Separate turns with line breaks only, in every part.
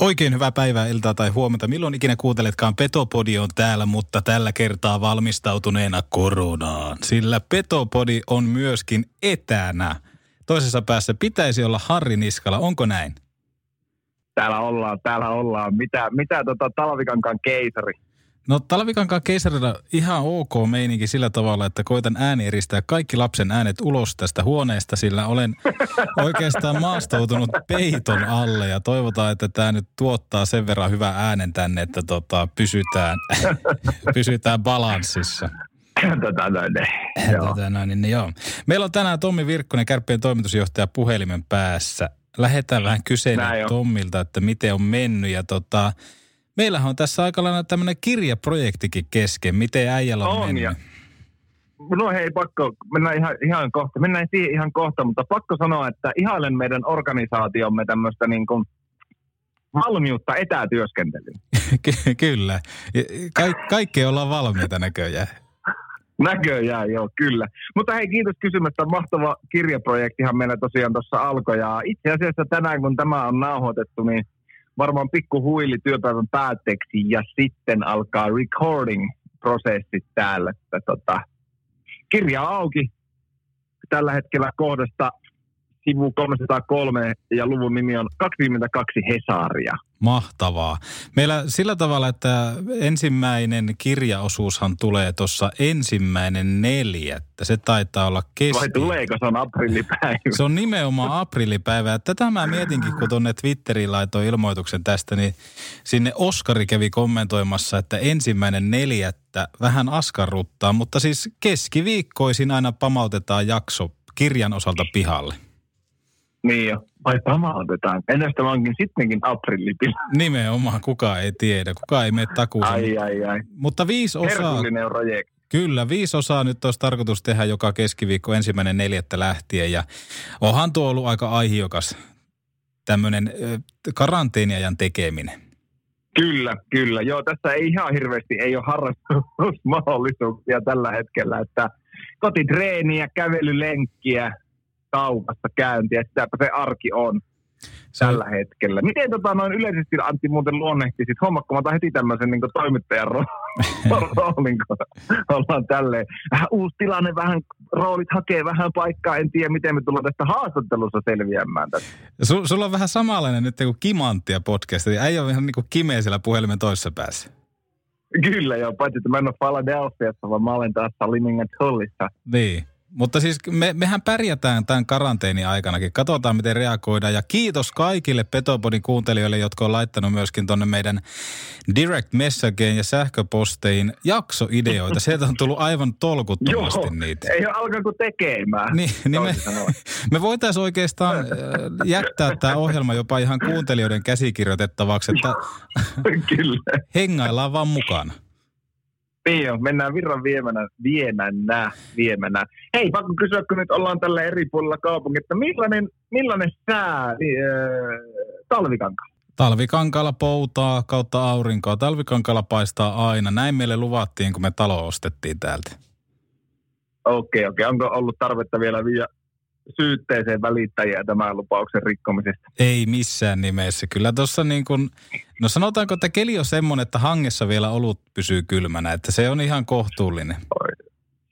Oikein hyvää päivää, iltaa tai huomenta. Milloin ikinä kuunteletkaan, Petopodi on täällä, mutta tällä kertaa valmistautuneena koronaan. Sillä Petopodi on myöskin etänä. Toisessa päässä pitäisi olla Harri Niskala, onko näin?
Täällä ollaan, täällä ollaan. Mitä, mitä tota talvikankaan keisari?
No talvikankaan keisarilla ihan ok meininki sillä tavalla, että koitan ääni eristää kaikki lapsen äänet ulos tästä huoneesta, sillä olen oikeastaan maastoutunut peiton alle ja toivotaan, että tämä nyt tuottaa sen verran hyvän äänen tänne, että tota, pysytään, pysytään balanssissa.
tota, noin, joo.
Tota, no, niin, niin, joo. Meillä on tänään Tommi Virkkonen, Kärppien toimitusjohtaja puhelimen päässä. Lähdetään vähän
Näin on.
Tommilta, että miten on mennyt ja tota, Meillähän on tässä aika lailla tämmöinen kirjaprojektikin kesken. Miten äijällä on,
On,
mennyt?
ja- No hei, pakko, mennään ihan, ihan kohta, mennään siihen ihan kohta, mutta pakko sanoa, että ihailen meidän organisaatiomme tämmöistä niin kuin valmiutta etätyöskentelyyn.
Ky- Kyllä. Ka- kaikki ollaan valmiita näköjään.
Näköjään, joo, kyllä. Mutta hei, kiitos kysymästä. Mahtava kirjaprojektihan meillä tosiaan tuossa alkoi. Ja itse asiassa tänään, kun tämä on nauhoitettu, niin varmaan pikku huili työpäivän päätteeksi ja sitten alkaa recording-prosessit täällä. Että tota, kirja auki tällä hetkellä kohdasta sivu 303 ja luvun nimi on 22 Hesaria.
Mahtavaa. Meillä sillä tavalla, että ensimmäinen kirjaosuushan tulee tuossa ensimmäinen neljättä. Se taitaa olla keski.
Vai tuleeko se on aprillipäivä?
Se on nimenomaan aprillipäivä. Tätä mä mietinkin, kun tuonne Twitteriin laitoin ilmoituksen tästä, niin sinne Oskari kävi kommentoimassa, että ensimmäinen neljättä vähän askarruttaa, mutta siis keskiviikkoisin aina pamautetaan jakso kirjan osalta pihalle.
Niin jo. Vai pamautetaan. Ennäs tämä onkin sittenkin aprillipilä.
Nimenomaan, kukaan ei tiedä, kukaan ei mene takuuseen.
Ai, ai, ai.
Mutta viisi osaa,
projekti.
kyllä, viisi osaa nyt olisi tarkoitus tehdä joka keskiviikko ensimmäinen neljättä lähtien. Ja onhan tuo ollut aika aihiokas tämmöinen karanteeniajan tekeminen.
Kyllä, kyllä. Joo, tässä ei ihan hirveästi ei ole harrastusmahdollisuuksia tällä hetkellä, että kotitreeniä, kävelylenkkiä, kaupassa käyntiä, sitäpä se arki on
Se
tällä hetkellä. Miten tota noin yleisesti Antti muuten luonnehtisit? Hommakko mä otan heti tämmöisen niin toimittajan ro- roolin, kun ollaan tälleen. Vähän uusi tilanne, vähän roolit hakee vähän paikkaa, en tiedä miten me tullaan tästä haastattelussa selviämään tästä.
Su, sulla on vähän samanlainen nyt kuin Kimanttia podcast. Äijä on ihan niin kuin kimeä siellä puhelimen toisessa päässä.
Kyllä joo, paitsi että mä en ole Philadelphiassa, vaan mä olen taas Limingan Tullissa.
Niin. Mutta siis me, mehän pärjätään tämän karanteeni aikanakin. Katsotaan, miten reagoidaan. Ja kiitos kaikille Petopodin kuuntelijoille, jotka on laittanut myöskin tonne meidän direct messageen ja sähköposteihin jaksoideoita. Sieltä on tullut aivan tolkuttomasti niitä.
ei ole alkanut tekemään.
Niin, niin me, me voitaisiin oikeastaan äh, jättää tämä ohjelma jopa ihan kuuntelijoiden käsikirjoitettavaksi, että
Kyllä.
hengaillaan vaan mukana.
Jo, mennään virran viemänä, viemänä, viemänä. Hei, pakko kysyä, kun nyt ollaan tällä eri puolilla kaupunkia, että millainen, millainen sää äh, talvikanka?
Talvikankaalla poutaa kautta aurinkoa. Talvikankaalla paistaa aina. Näin meille luvattiin, kun me talo ostettiin täältä.
Okei, okei. Onko ollut tarvetta vielä viedä syytteeseen välittäjiä tämän lupauksen rikkomisesta?
Ei missään nimessä. Kyllä tuossa niin kuin, no sanotaanko, että keli on semmoinen, että hangessa vielä olut pysyy kylmänä. Että se on ihan kohtuullinen.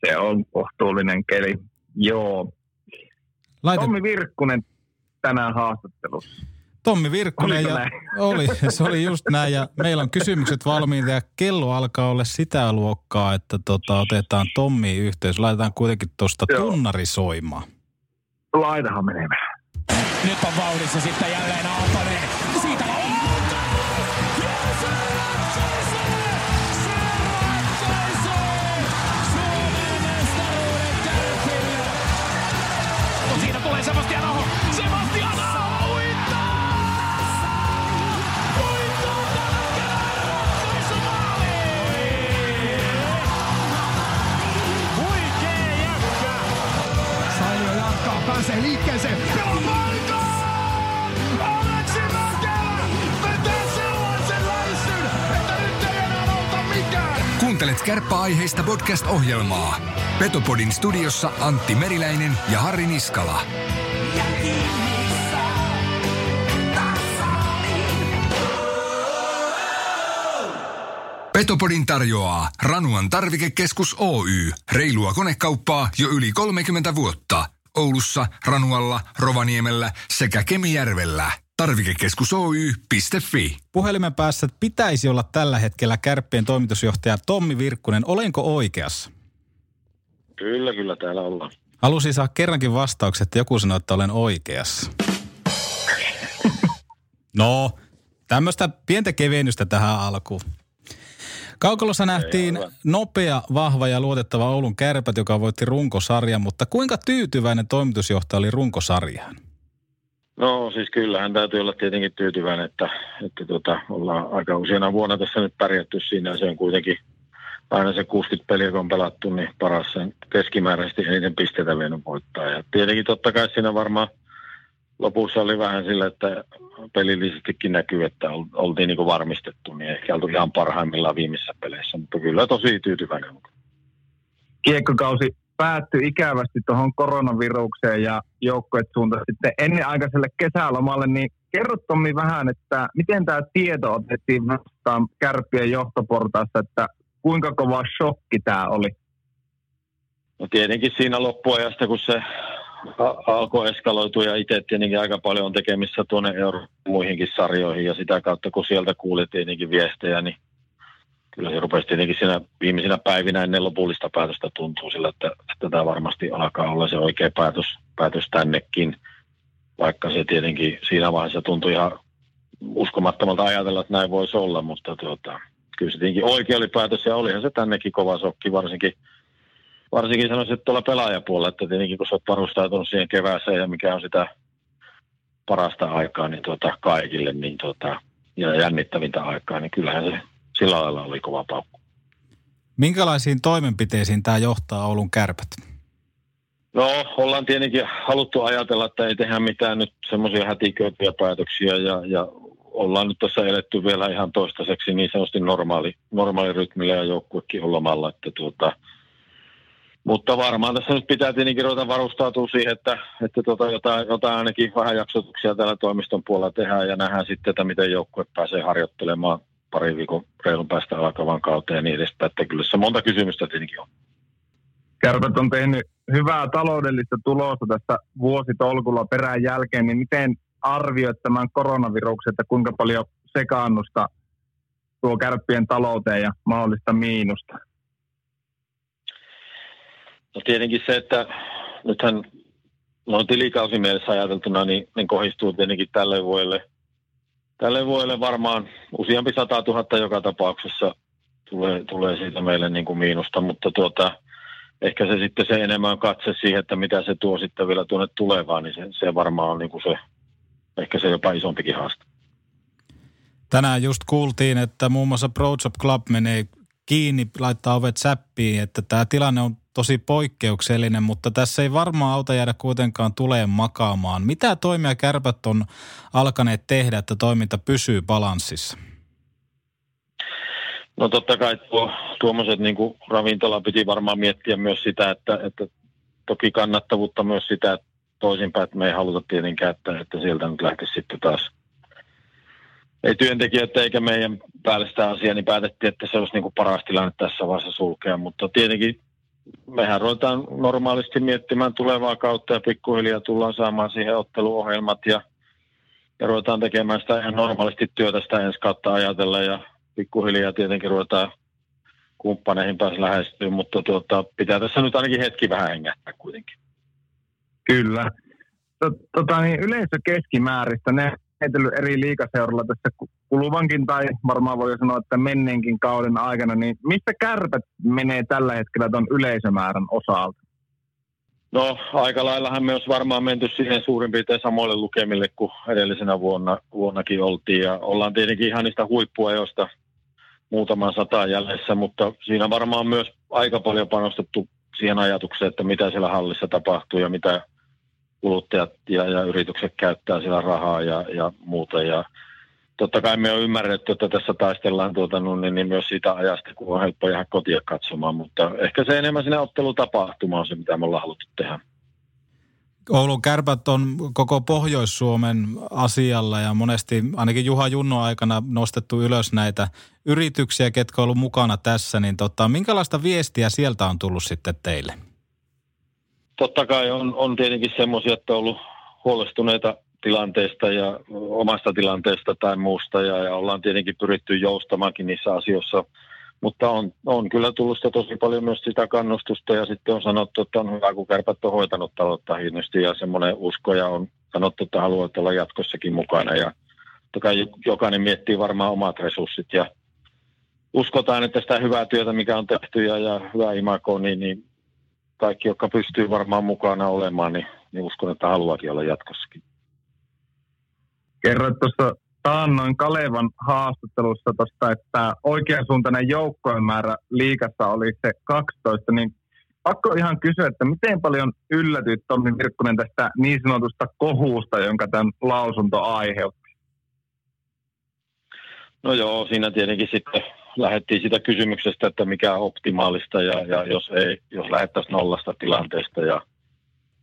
Se on kohtuullinen keli. Joo.
Laita,
Tommi Virkkunen tänään haastattelussa.
Tommi Virkkunen
Oliko
ja
näin?
oli, se oli just näin ja meillä on kysymykset valmiita ja kello alkaa olla sitä luokkaa, että tota, otetaan Tommi yhteys. Laitetaan kuitenkin tuosta tunnari soimaan.
Laitahan menemään.
Nyt on vauhdissa sitten jälleen Aaltonen.
Kärppäaiheista podcast-ohjelmaa. Petopodin studiossa Antti Meriläinen ja Harri Niskala. Petopodin tarjoaa Ranuan tarvikekeskus Oy. Reilua konekauppaa jo yli 30 vuotta. Oulussa, Ranualla, Rovaniemellä sekä Kemijärvellä. Tarvikekeskus Oy.fi.
Puhelimen päässä pitäisi olla tällä hetkellä kärppien toimitusjohtaja Tommi Virkkunen. Olenko oikeassa?
Kyllä, kyllä täällä ollaan.
Halusin saa kerrankin vastaukset, että joku sanoi, että olen oikeassa. No, tämmöistä pientä kevennystä tähän alkuun. Kaukalossa nähtiin nopea, vahva ja luotettava Oulun kärpät, joka voitti runkosarjan, mutta kuinka tyytyväinen toimitusjohtaja oli runkosarjaan?
No siis kyllähän täytyy olla tietenkin tyytyväinen, että, että tota, ollaan aika useana vuonna tässä nyt pärjätty siinä. Se on kuitenkin aina se 60 peliä, kun on pelattu, niin paras sen keskimääräisesti eniten pisteitä vienyt voittaa. Ja tietenkin totta kai siinä varmaan lopussa oli vähän sillä, että pelillisestikin näkyy, että ol- oltiin niin varmistettu, niin ehkä oltu ihan parhaimmillaan viimeisissä peleissä, mutta kyllä tosi tyytyväinen.
Kiekkokausi päättyi ikävästi tuohon koronavirukseen ja joukkueet suuntasi sitten ennenaikaiselle kesälomalle, niin kerro Tommi vähän, että miten tämä tieto otettiin vastaan kärppien johtoportaassa, että kuinka kova shokki tämä oli?
No tietenkin siinä loppuajasta, kun se alkoi eskaloitua ja itse tietenkin aika paljon on tekemissä tuonne euro muihinkin sarjoihin ja sitä kautta kun sieltä kuuli tietenkin viestejä, niin kyllä se rupesi tietenkin siinä viimeisinä päivinä ennen lopullista päätöstä tuntuu sillä, että, että tämä varmasti alkaa olla se oikea päätös, päätös tännekin, vaikka se tietenkin siinä vaiheessa tuntui ihan uskomattomalta ajatella, että näin voisi olla, mutta tuota, kyllä se tietenkin oikea oli päätös ja olihan se tännekin kova sokki, varsinkin varsinkin sanoisin, että tuolla pelaajapuolella, että tietenkin kun sä oot varustautunut siihen kevääseen ja mikä on sitä parasta aikaa niin tuota, kaikille niin tuota, ja jännittävintä aikaa, niin kyllähän se sillä lailla oli kova paukku.
Minkälaisiin toimenpiteisiin tämä johtaa Oulun kärpät?
No, ollaan tietenkin haluttu ajatella, että ei tehdä mitään nyt semmoisia hätiköityjä päätöksiä ja, ja ollaan nyt tässä eletty vielä ihan toistaiseksi niin sanotusti normaali, normaali rytmillä ja joukkuekin on lomalla, että tuota, mutta varmaan tässä nyt pitää tietenkin ruveta varustautua siihen, että, että tota jotain, jotain ainakin vähän jaksotuksia täällä toimiston puolella tehdään ja nähdään sitten, että miten joukkue pääsee harjoittelemaan pari viikon reilun päästä alkavan kauteen ja niin edespäin. Että kyllä se monta kysymystä tietenkin on.
Kärpät on tehnyt hyvää taloudellista tulosta tässä vuositolkulla perään jälkeen, niin miten arvioit tämän koronaviruksen, että kuinka paljon sekaannusta tuo kärppien talouteen ja mahdollista miinusta?
No tietenkin se, että nythän noin tilikausimielessä ajateltuna, niin, niin kohdistuu tietenkin tälle vuodelle, tälle vuodelle varmaan useampi sata tuhatta joka tapauksessa tulee, tulee siitä meille niin kuin miinusta, mutta tuota, ehkä se sitten se enemmän katse siihen, että mitä se tuo sitten vielä tuonne tulevaan, niin se, se varmaan on niin kuin se, ehkä se jopa isompikin haaste.
Tänään just kuultiin, että muun muassa Pro Club menee kiinni, laittaa ovet säppiin, että tämä tilanne on tosi poikkeuksellinen, mutta tässä ei varmaan auta jäädä kuitenkaan tuleen makaamaan. Mitä toimia kärpät on alkaneet tehdä, että toiminta pysyy balanssissa?
No totta kai tuo, tuommoiset niin ravintola piti varmaan miettiä myös sitä, että, että toki kannattavuutta myös sitä että toisinpäin, että me ei haluta tietenkään, että, että sieltä nyt lähtisi sitten taas ei työntekijöitä eikä meidän päälle sitä asiaa, niin päätettiin, että se olisi niin kuin paras tilanne tässä vaiheessa sulkea. Mutta tietenkin mehän ruvetaan normaalisti miettimään tulevaa kautta ja pikkuhiljaa tullaan saamaan siihen otteluohjelmat ja, ja ruvetaan tekemään sitä ihan normaalisti työtä sitä ensi kautta ajatella ja pikkuhiljaa tietenkin ruvetaan kumppaneihin päässä lähestyä, mutta tuota, pitää tässä nyt ainakin hetki vähän hengähtää kuitenkin.
Kyllä. Tota, niin yleisö keskimääristä, ne heitellyt eri liikaseuralla tässä kuluvankin tai varmaan voi sanoa, että menneenkin kauden aikana, niin mistä kärpät menee tällä hetkellä tuon yleisömäärän osalta?
No aika laillahan me olisi varmaan menty siihen suurin piirtein samoille lukemille kuin edellisenä vuonna, vuonnakin oltiin ja ollaan tietenkin ihan niistä huippuajoista muutaman sataan jäljessä, mutta siinä varmaan myös aika paljon panostettu siihen ajatukseen, että mitä siellä hallissa tapahtuu ja mitä, kuluttajat ja, ja yritykset käyttää siellä rahaa ja, ja muuta. Ja totta kai me on ymmärretty, että tässä taistellaan tuota, niin, niin myös siitä ajasta, kun on helppo jäädä kotia katsomaan, mutta ehkä se enemmän sinne ottelutapahtuma on se, mitä me ollaan haluttu tehdä.
Oulun kärpät on koko Pohjois-Suomen asialla ja monesti ainakin Juha Junno aikana nostettu ylös näitä yrityksiä, ketkä ollut mukana tässä, niin tota, minkälaista viestiä sieltä on tullut sitten teille?
Totta kai on, on tietenkin semmoisia, että on ollut huolestuneita tilanteesta ja omasta tilanteesta tai muusta ja, ja ollaan tietenkin pyritty joustamaankin niissä asioissa – mutta on, on kyllä tullut sitä tosi paljon myös sitä kannustusta ja sitten on sanottu, että on hyvä, kun kärpät on hoitanut taloutta hienosti ja semmoinen usko ja on sanottu, että haluat olla jatkossakin mukana. Ja toki jokainen miettii varmaan omat resurssit ja uskotaan, että sitä hyvää työtä, mikä on tehty ja, ja hyvää imakoa, niin, niin kaikki, jotka pystyy varmaan mukana olemaan, niin, niin uskon, että haluakin olla jatkossakin.
Kerroit tuossa taannoin Kalevan haastattelussa tuosta, että oikeansuuntainen joukkojen määrä liikassa oli se 12, niin pakko ihan kysyä, että miten paljon yllätyt Tommi Virkkunen tästä niin sanotusta kohuusta, jonka tämän lausunto aiheutti?
No joo, siinä tietenkin sitten lähdettiin sitä kysymyksestä, että mikä on optimaalista ja, ja jos, ei, jos lähdettäisiin nollasta tilanteesta ja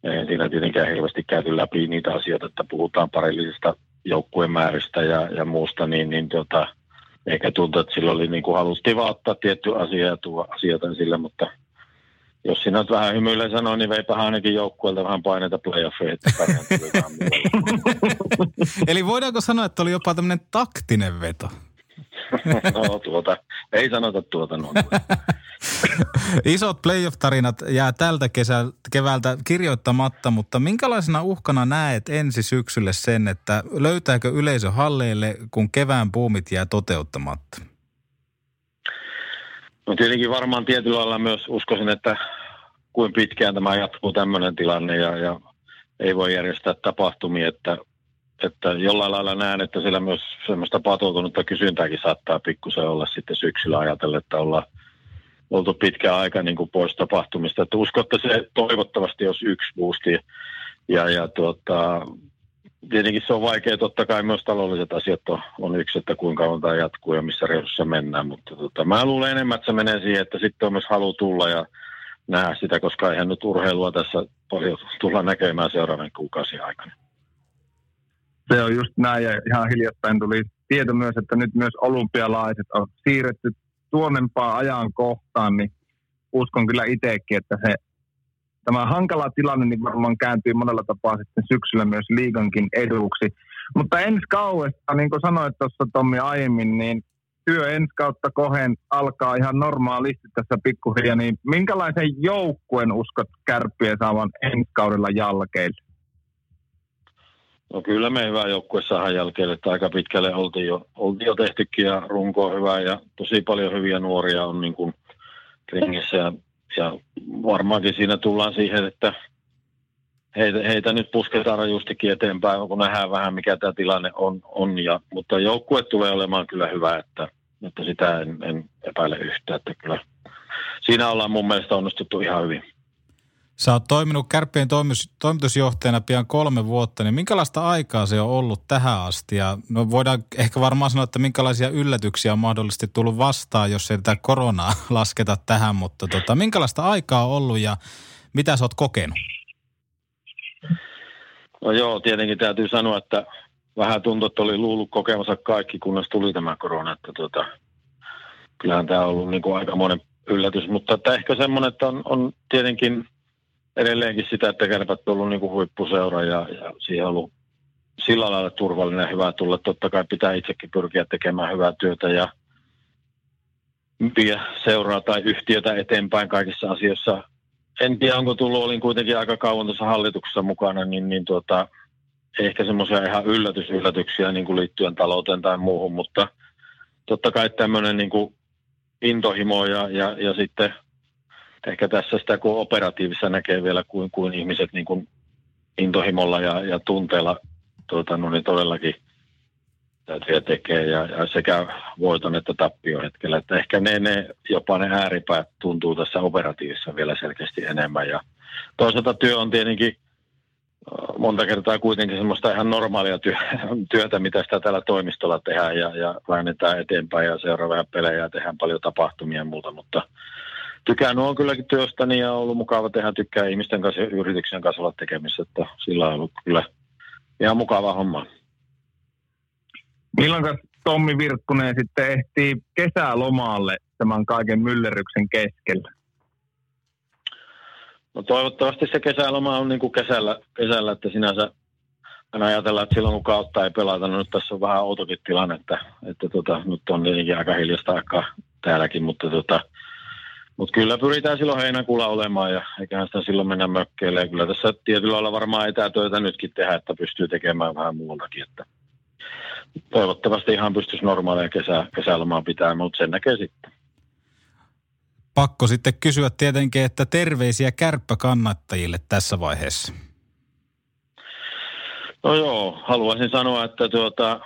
ei siinä tietenkään hirveästi käyty läpi niitä asioita, että puhutaan parillisista joukkueen määristä ja, ja muusta, niin, niin tota, eikä tuntuu, että sillä oli niin kuin haluttiin vaan ottaa tietty asia ja tuo asioita sille, mutta jos sinä nyt vähän hymyilee sanoo, niin veipä ainakin joukkueelta vähän paineita playoffeihin,
Eli voidaanko sanoa, että oli jopa tämmöinen taktinen veto?
no tuota, ei sanota tuota noin.
Isot playoff-tarinat jää tältä kesä, keväältä kirjoittamatta, mutta minkälaisena uhkana näet ensi syksylle sen, että löytääkö yleisö halleille, kun kevään puumit jää toteuttamatta?
No tietenkin varmaan tietyllä lailla myös uskoisin, että kuin pitkään tämä jatkuu tämmöinen tilanne ja, ja ei voi järjestää tapahtumia, että, että jollain lailla näen, että siellä myös semmoista patoutunutta kysyntääkin saattaa pikkusen olla sitten syksyllä ajatella, että ollaan oltu pitkä aika niin kuin pois tapahtumista. Että uskon, että se toivottavasti olisi yksi boosti. Ja, ja tuota, tietenkin se on vaikea, totta kai myös taloudelliset asiat on, on yksi, että kuinka kauan tämä jatkuu ja missä resursseissa mennään. Mutta tota, mä luulen enemmän, että se menee siihen, että sitten on myös halu tulla ja nähdä sitä, koska eihän nyt urheilua tässä paljon tulla näkemään seuraavan kuukausien aikana.
Se on just näin ja ihan hiljattain tuli tieto myös, että nyt myös olympialaiset on siirretty tuonnempaan ajan kohtaan, niin uskon kyllä itsekin, että se tämä hankala tilanne niin varmaan kääntyy monella tapaa sitten syksyllä myös liigankin eduksi. Mutta ensi kauesta, niin kuin sanoit tuossa Tommi aiemmin, niin työ ensi kautta kohen alkaa ihan normaalisti tässä pikkuhiljaa, niin minkälaisen joukkueen uskot kärppiä saavan ensi kaudella jalkeille?
No kyllä me hyvä joukkue saadaan jälkeen, että aika pitkälle oltiin jo, oltiin jo tehtykin ja runko on hyvä ja tosi paljon hyviä nuoria on niin kuin ringissä ja, ja varmaankin siinä tullaan siihen, että heitä, heitä nyt pusketaan rajustikin eteenpäin, kun nähdään vähän mikä tämä tilanne on, on ja, mutta joukkue tulee olemaan kyllä hyvä, että, että sitä en, en epäile yhtään, että kyllä siinä ollaan mun mielestä onnistuttu ihan hyvin.
Sä oot toiminut Kärppien toimitus, toimitusjohtajana pian kolme vuotta, niin minkälaista aikaa se on ollut tähän asti? Ja no voidaan ehkä varmaan sanoa, että minkälaisia yllätyksiä on mahdollisesti tullut vastaan, jos ei tätä koronaa lasketa tähän, mutta tota, minkälaista aikaa on ollut ja mitä sä oot kokenut?
No joo, tietenkin täytyy sanoa, että vähän tuntuu, että oli luullut kokemassa kaikki, kunnes tuli tämä korona. Että tota, kyllähän tämä on ollut niin kuin monen yllätys, mutta että ehkä semmoinen, että on, on tietenkin – edelleenkin sitä, että kärpät on ollut niin kuin huippuseura ja, ja siihen on ollut sillä lailla turvallinen ja hyvä tulla. Totta kai pitää itsekin pyrkiä tekemään hyvää työtä ja vie seuraa tai yhtiötä eteenpäin kaikissa asioissa. En tiedä, onko tullut, olin kuitenkin aika kauan tuossa hallituksessa mukana, niin, niin tuota, ehkä semmoisia ihan yllätys, yllätyksiä niin kuin liittyen talouteen tai muuhun, mutta totta kai tämmöinen niin kuin intohimo ja, ja, ja sitten ehkä tässä sitä kun operatiivissa näkee vielä kuin, kuin ihmiset niin kuin intohimolla ja, ja tunteella tuota, no niin todellakin tätä tekee ja, ja sekä voiton että tappio hetkellä. Että ehkä ne, ne, jopa ne ääripäät tuntuu tässä operatiivissa vielä selkeästi enemmän. Ja toisaalta työ on tietenkin monta kertaa kuitenkin semmoista ihan normaalia työ, työtä, mitä sitä täällä toimistolla tehdään ja, ja väännetään eteenpäin ja seuraavia pelejä ja tehdään paljon tapahtumia ja muuta, mutta tykännyt on kylläkin työstäni ja on ollut mukava tehdä, tykkää ihmisten kanssa ja yrityksen kanssa olla tekemissä, että sillä on ollut kyllä ihan mukava homma.
Milloin Tommi Virkkunen sitten ehtii kesälomaalle tämän kaiken myllerryksen keskellä?
No toivottavasti se kesäloma on niin kuin kesällä, kesällä, että sinänsä aina ajatellaan, että silloin kun kautta ei pelata, no nyt tässä on vähän outokin tilanne, että, että tota, nyt on tietenkin aika hiljasta aikaa täälläkin, mutta tota, mutta kyllä pyritään silloin heinäkuulla olemaan ja eiköhän sitä silloin mennä mökkeelle. Ja kyllä tässä tietyllä lailla varmaan etätöitä nytkin tehdä, että pystyy tekemään vähän muualtakin. Että toivottavasti ihan pystyisi normaaleja kesä, kesälomaa pitää, mutta sen näkee sitten.
Pakko sitten kysyä tietenkin, että terveisiä kärppäkannattajille tässä vaiheessa.
No joo, haluaisin sanoa, että tuota,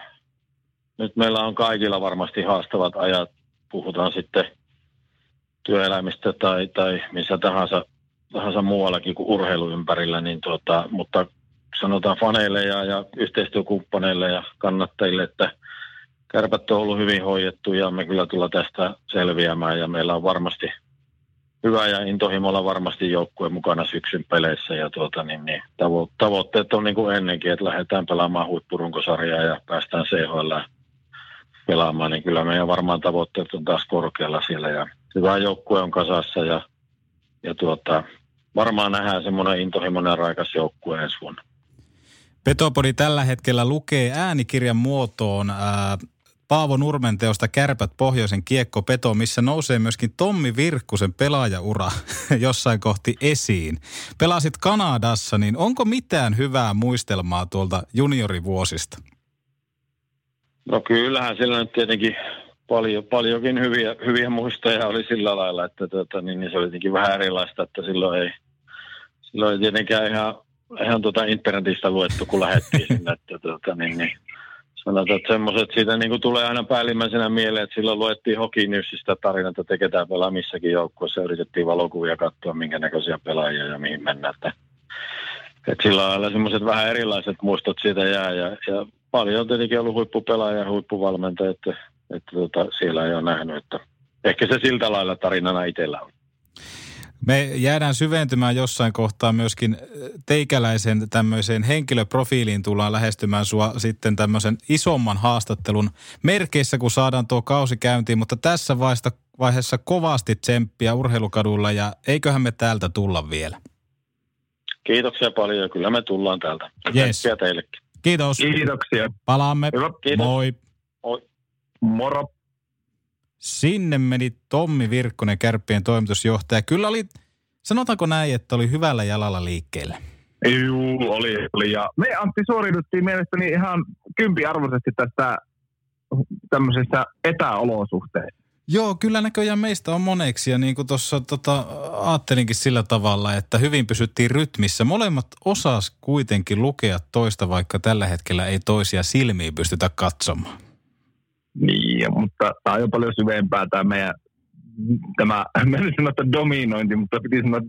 nyt meillä on kaikilla varmasti haastavat ajat. Puhutaan sitten työelämistä tai, tai missä tahansa, tahansa muuallakin kuin urheiluympärillä, niin tuota, mutta sanotaan faneille ja, ja yhteistyökumppaneille ja kannattajille, että kärpät on ollut hyvin hoidettu ja me kyllä tullaan tästä selviämään ja meillä on varmasti hyvä ja intohimolla varmasti joukkue mukana syksyn peleissä ja tuota, niin, niin, tavo- tavoitteet on niin kuin ennenkin, että lähdetään pelaamaan huippurunkosarjaa ja päästään CHL pelaamaan, niin kyllä meidän varmaan tavoitteet on taas korkealla siellä ja hyvä joukkue on kasassa ja, ja tuota, varmaan nähdään semmoinen intohimoinen raikas joukkue ensi vuonna.
Petopodi tällä hetkellä lukee äänikirjan muotoon ää, Paavo Nurmen teosta Kärpät pohjoisen kiekko peto, missä nousee myöskin Tommi Virkkusen pelaajaura jossain kohti esiin. Pelasit Kanadassa, niin onko mitään hyvää muistelmaa tuolta juniorivuosista?
No kyllähän sillä nyt tietenkin paljon, paljonkin hyviä, hyviä muistoja oli sillä lailla, että tota, niin, niin se oli tietenkin vähän erilaista, että silloin ei, silloin ei tietenkään ihan, ihan tota internetistä luettu, kun lähdettiin sinne, että tota, niin, niin, sanotaan, että semmoiset siitä niin kuin tulee aina päällimmäisenä mieleen, että silloin luettiin Hockey Newsista tarinat, että teketään pelaa missäkin joukkueessa, yritettiin valokuvia katsoa, minkä näköisiä pelaajia ja mihin mennään. Että, että sillä lailla semmoiset vähän erilaiset muistot siitä jää ja, ja paljon on tietenkin ollut huippupelaaja ja huippuvalmentaja, että, että tota, siellä ei ole nähnyt, että ehkä se siltä lailla tarinana itsellä on.
Me jäädään syventymään jossain kohtaa myöskin teikäläisen tämmöiseen henkilöprofiiliin tullaan lähestymään sua sitten tämmöisen isomman haastattelun merkeissä, kun saadaan tuo kausi käyntiin, mutta tässä vaiheessa, vaiheessa kovasti tsemppiä urheilukadulla ja eiköhän me täältä tulla vielä.
Kiitoksia paljon, kyllä me tullaan täältä.
Yes.
teillekin.
Kiitos.
Kiitoksia.
Palaamme.
Hyvä.
Kiitos.
Moi.
Moi.
Moro.
Sinne meni Tommi Virkkonen, kärppien toimitusjohtaja. Kyllä oli, sanotaanko näin, että oli hyvällä jalalla liikkeelle.
Juu, oli, oli. Ja me Antti suoriuduttiin mielestäni ihan kympiarvoisesti tästä tämmöisessä etäolosuhteessa.
Joo, kyllä näköjään meistä on moneksi ja niin kuin tuossa tota, ajattelinkin sillä tavalla, että hyvin pysyttiin rytmissä. Molemmat osas kuitenkin lukea toista, vaikka tällä hetkellä ei toisia silmiä pystytä katsomaan.
Niin, ja, mutta tämä on jo paljon syvempää tämä meidän, tämä, mä en sano, että dominointi, mutta piti sanoa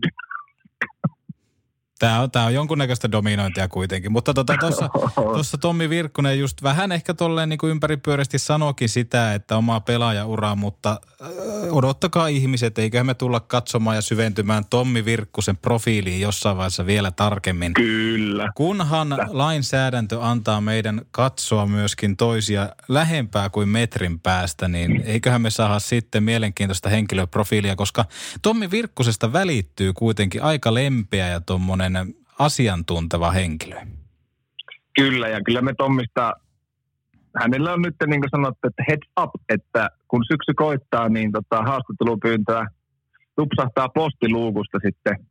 Tämä on, tämä on jonkunnäköistä dominointia kuitenkin. Mutta tuossa tota, tossa Tommi Virkkunen just vähän ehkä tolleen niin ympäripyöreästi sanokin sitä, että omaa pelaajauraa, mutta äh, odottakaa ihmiset, eiköhän me tulla katsomaan ja syventymään Tommi Virkkusen profiiliin jossain vaiheessa vielä tarkemmin.
Kyllä.
Kunhan lainsäädäntö antaa meidän katsoa myöskin toisia lähempää kuin metrin päästä, niin eiköhän me saada sitten mielenkiintoista henkilöprofiilia, koska Tommi Virkkusesta välittyy kuitenkin aika lempeä ja tuommoinen asiantunteva henkilö.
Kyllä, ja kyllä me Tommista, hänellä on nyt niin kuin sanottu, että heads up, että kun syksy koittaa, niin tota, haastattelupyyntöä tupsahtaa postiluukusta sitten,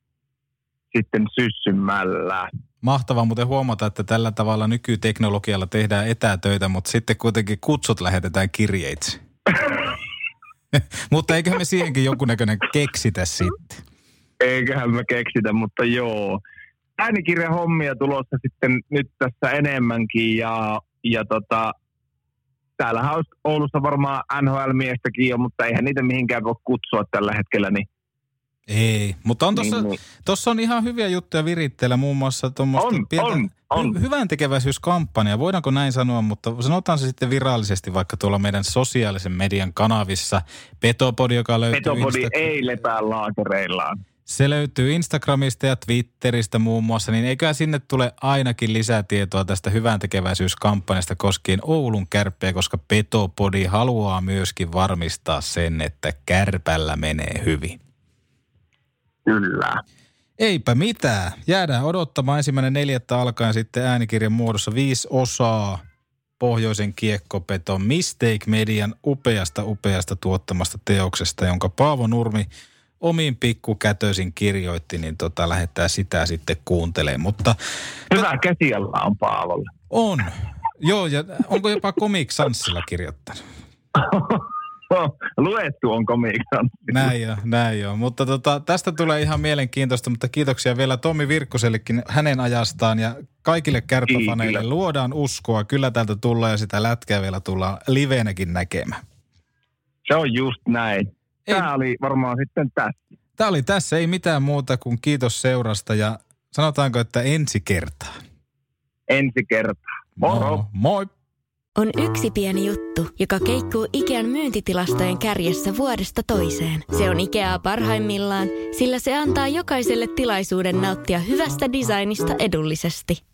sitten syssymällä.
Mahtavaa muuten huomata, että tällä tavalla nykyteknologialla tehdään etätöitä, mutta sitten kuitenkin kutsut lähetetään kirjeitse. mutta eiköhän me siihenkin jonkunnäköinen keksitä sitten.
Eiköhän me keksitä, mutta joo. Äänikirjan hommia tulossa sitten nyt tässä enemmänkin ja, ja tota, täällähän olisi Oulussa varmaan NHL-miestäkin jo, mutta eihän niitä mihinkään voi kutsua tällä hetkellä, niin
Ei, mutta on tuossa
Niin, niin.
tossa on ihan hyviä juttuja viritteillä, muun muassa tuommoista
On, on, on.
hyvän tekeväisyyskampanja. Voidaanko näin sanoa, mutta sanotaan se sitten virallisesti vaikka tuolla meidän sosiaalisen median kanavissa. Petopodi, joka löytyy
Petopodi
Insta-
ei lepää laakereillaan.
Se löytyy Instagramista ja Twitteristä muun muassa, niin eiköhän sinne tule ainakin lisätietoa tästä hyvän tekeväisyyskampanjasta koskien Oulun kärppiä, koska Petopodi haluaa myöskin varmistaa sen, että kärpällä menee hyvin.
Kyllä.
Eipä mitään. Jäädään odottamaan ensimmäinen neljättä alkaen sitten äänikirjan muodossa viisi osaa Pohjoisen kiekkopeton Mistake Median upeasta upeasta tuottamasta teoksesta, jonka Paavo Nurmi omiin pikkukätöisin kirjoitti, niin tota, lähdetään sitä sitten kuuntelemaan. Mutta
Hyvä käsialla on Paavolle.
on. Joo, ja onko jopa Comic Sansilla kirjoittanut?
Luettu on komiikan.
Näin jo, näin jo. Mutta tota, tästä tulee ihan mielenkiintoista, mutta kiitoksia vielä Tommi Virkkusellekin hänen ajastaan ja kaikille kärppäfaneille luodaan uskoa. Kyllä täältä tullaan ja sitä lätkää vielä tullaan liveenäkin näkemään.
Se on just näin.
Ei-
Tämä oli varmaan sitten tässä.
Tämä oli tässä, ei mitään muuta kuin kiitos seurasta ja sanotaanko, että ensi kertaa.
Ensi kertaa. Moro!
Moi!
On yksi pieni juttu, joka keikkuu Ikean myyntitilastojen kärjessä vuodesta toiseen. Se on Ikeaa parhaimmillaan, sillä se antaa jokaiselle tilaisuuden nauttia hyvästä designista edullisesti.